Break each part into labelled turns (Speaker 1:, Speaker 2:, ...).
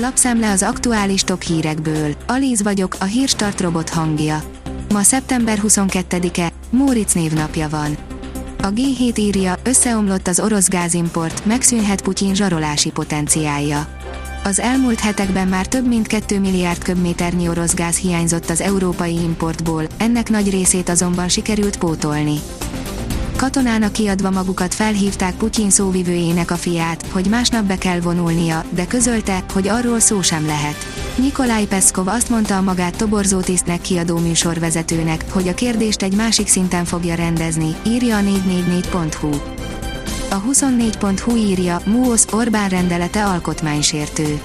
Speaker 1: Lapszemle az aktuális top hírekből. Alíz vagyok, a hírstart robot hangja. Ma szeptember 22-e, Móricz névnapja van. A G7 írja, összeomlott az orosz gázimport, megszűnhet Putyin zsarolási potenciálja. Az elmúlt hetekben már több mint 2 milliárd köbméternyi orosz gáz hiányzott az európai importból, ennek nagy részét azonban sikerült pótolni. Katonának kiadva magukat felhívták Putyin szóvivőjének a fiát, hogy másnap be kell vonulnia, de közölte, hogy arról szó sem lehet. Nikolaj Peszkov azt mondta a magát toborzó tisztnek kiadó műsorvezetőnek, hogy a kérdést egy másik szinten fogja rendezni, írja a 444.hu. A 24.hu írja, Muosz Orbán rendelete alkotmánysértő.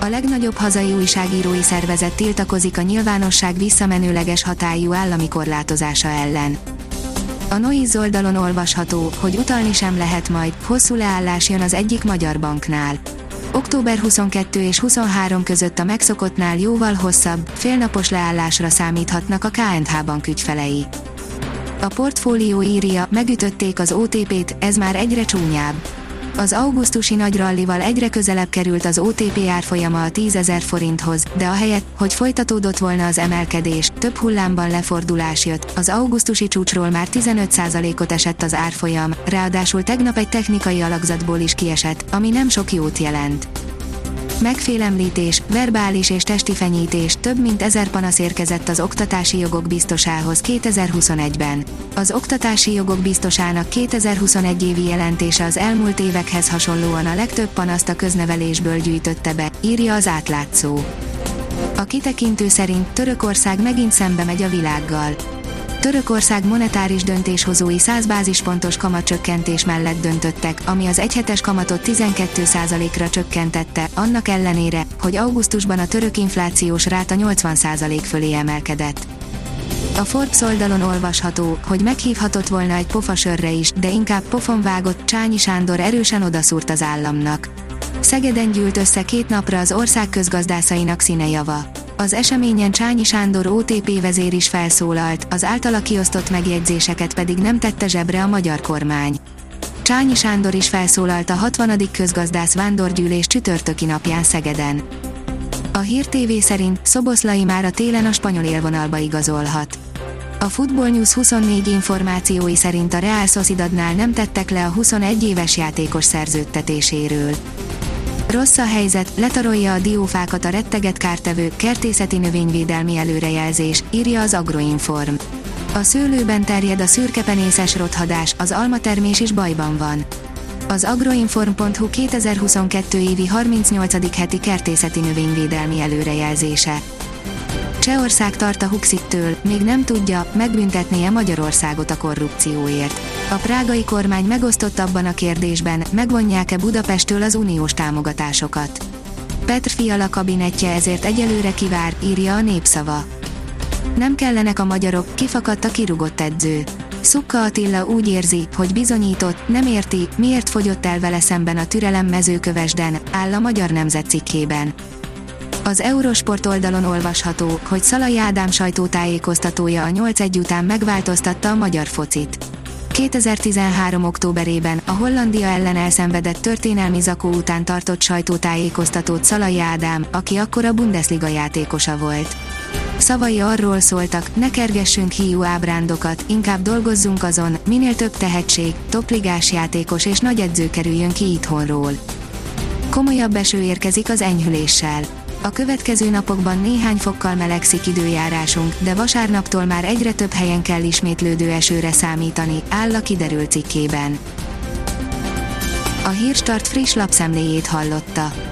Speaker 1: A legnagyobb hazai újságírói szervezet tiltakozik a nyilvánosság visszamenőleges hatályú állami korlátozása ellen. A Noiz oldalon olvasható, hogy utalni sem lehet majd, hosszú leállás jön az egyik magyar banknál. Október 22 és 23 között a megszokottnál jóval hosszabb, félnapos leállásra számíthatnak a KNH bank ügyfelei. A portfólió írja, megütötték az OTP-t, ez már egyre csúnyább. Az augusztusi nagy rallival egyre közelebb került az OTP árfolyama a 10 ezer forinthoz, de ahelyett, hogy folytatódott volna az emelkedés, több hullámban lefordulás jött, az augusztusi csúcsról már 15%-ot esett az árfolyam, ráadásul tegnap egy technikai alakzatból is kiesett, ami nem sok jót jelent. Megfélemlítés, verbális és testi fenyítés, több mint ezer panasz érkezett az Oktatási Jogok Biztosához 2021-ben. Az Oktatási Jogok Biztosának 2021 évi jelentése az elmúlt évekhez hasonlóan a legtöbb panaszt a köznevelésből gyűjtötte be, írja az átlátszó. A kitekintő szerint Törökország megint szembe megy a világgal Törökország monetáris döntéshozói 100 bázispontos kamatcsökkentés mellett döntöttek, ami az egyhetes kamatot 12%-ra csökkentette, annak ellenére, hogy augusztusban a török inflációs ráta 80% fölé emelkedett. A Forbes oldalon olvasható, hogy meghívhatott volna egy pofasörre is, de inkább pofon vágott, Csányi Sándor erősen odaszúrt az államnak. Szegeden gyűlt össze két napra az ország közgazdászainak színejava. Az eseményen Csányi Sándor OTP vezér is felszólalt, az általa kiosztott megjegyzéseket pedig nem tette zsebre a magyar kormány. Csányi Sándor is felszólalt a 60. közgazdász vándorgyűlés csütörtöki napján Szegeden. A Hír TV szerint Szoboszlai már a télen a spanyol élvonalba igazolhat. A Football News 24 információi szerint a Real Sociedadnál nem tettek le a 21 éves játékos szerződtetéséről. Rossz a helyzet, letarolja a diófákat a retteget kártevő, kertészeti növényvédelmi előrejelzés, írja az Agroinform. A szőlőben terjed a szürkepenészes rothadás, az almatermés is bajban van. Az agroinform.hu 2022 évi 38. heti kertészeti növényvédelmi előrejelzése. Csehország tart a Huxittől, még nem tudja, megbüntetnie Magyarországot a korrupcióért. A prágai kormány megosztott abban a kérdésben, megvonják-e Budapesttől az uniós támogatásokat. Petr Fiala kabinetje ezért egyelőre kivár, írja a népszava. Nem kellenek a magyarok, kifakadt a kirugott edző. Szukka Attila úgy érzi, hogy bizonyított, nem érti, miért fogyott el vele szemben a türelem mezőkövesden, áll a Magyar Nemzet cikkében. Az Eurosport oldalon olvasható, hogy Szalai Ádám sajtótájékoztatója a 8-1 után megváltoztatta a magyar focit. 2013. októberében a Hollandia ellen elszenvedett történelmi zakó után tartott sajtótájékoztatót Szalai Ádám, aki akkor a Bundesliga játékosa volt. Szavai arról szóltak, ne kergessünk hiú ábrándokat, inkább dolgozzunk azon, minél több tehetség, topligás játékos és nagy edző kerüljön ki itthonról. Komolyabb eső érkezik az enyhüléssel. A következő napokban néhány fokkal melegszik időjárásunk, de vasárnaptól már egyre több helyen kell ismétlődő esőre számítani, áll a kiderült cikkében. A Hírstart friss lapszemléjét hallotta.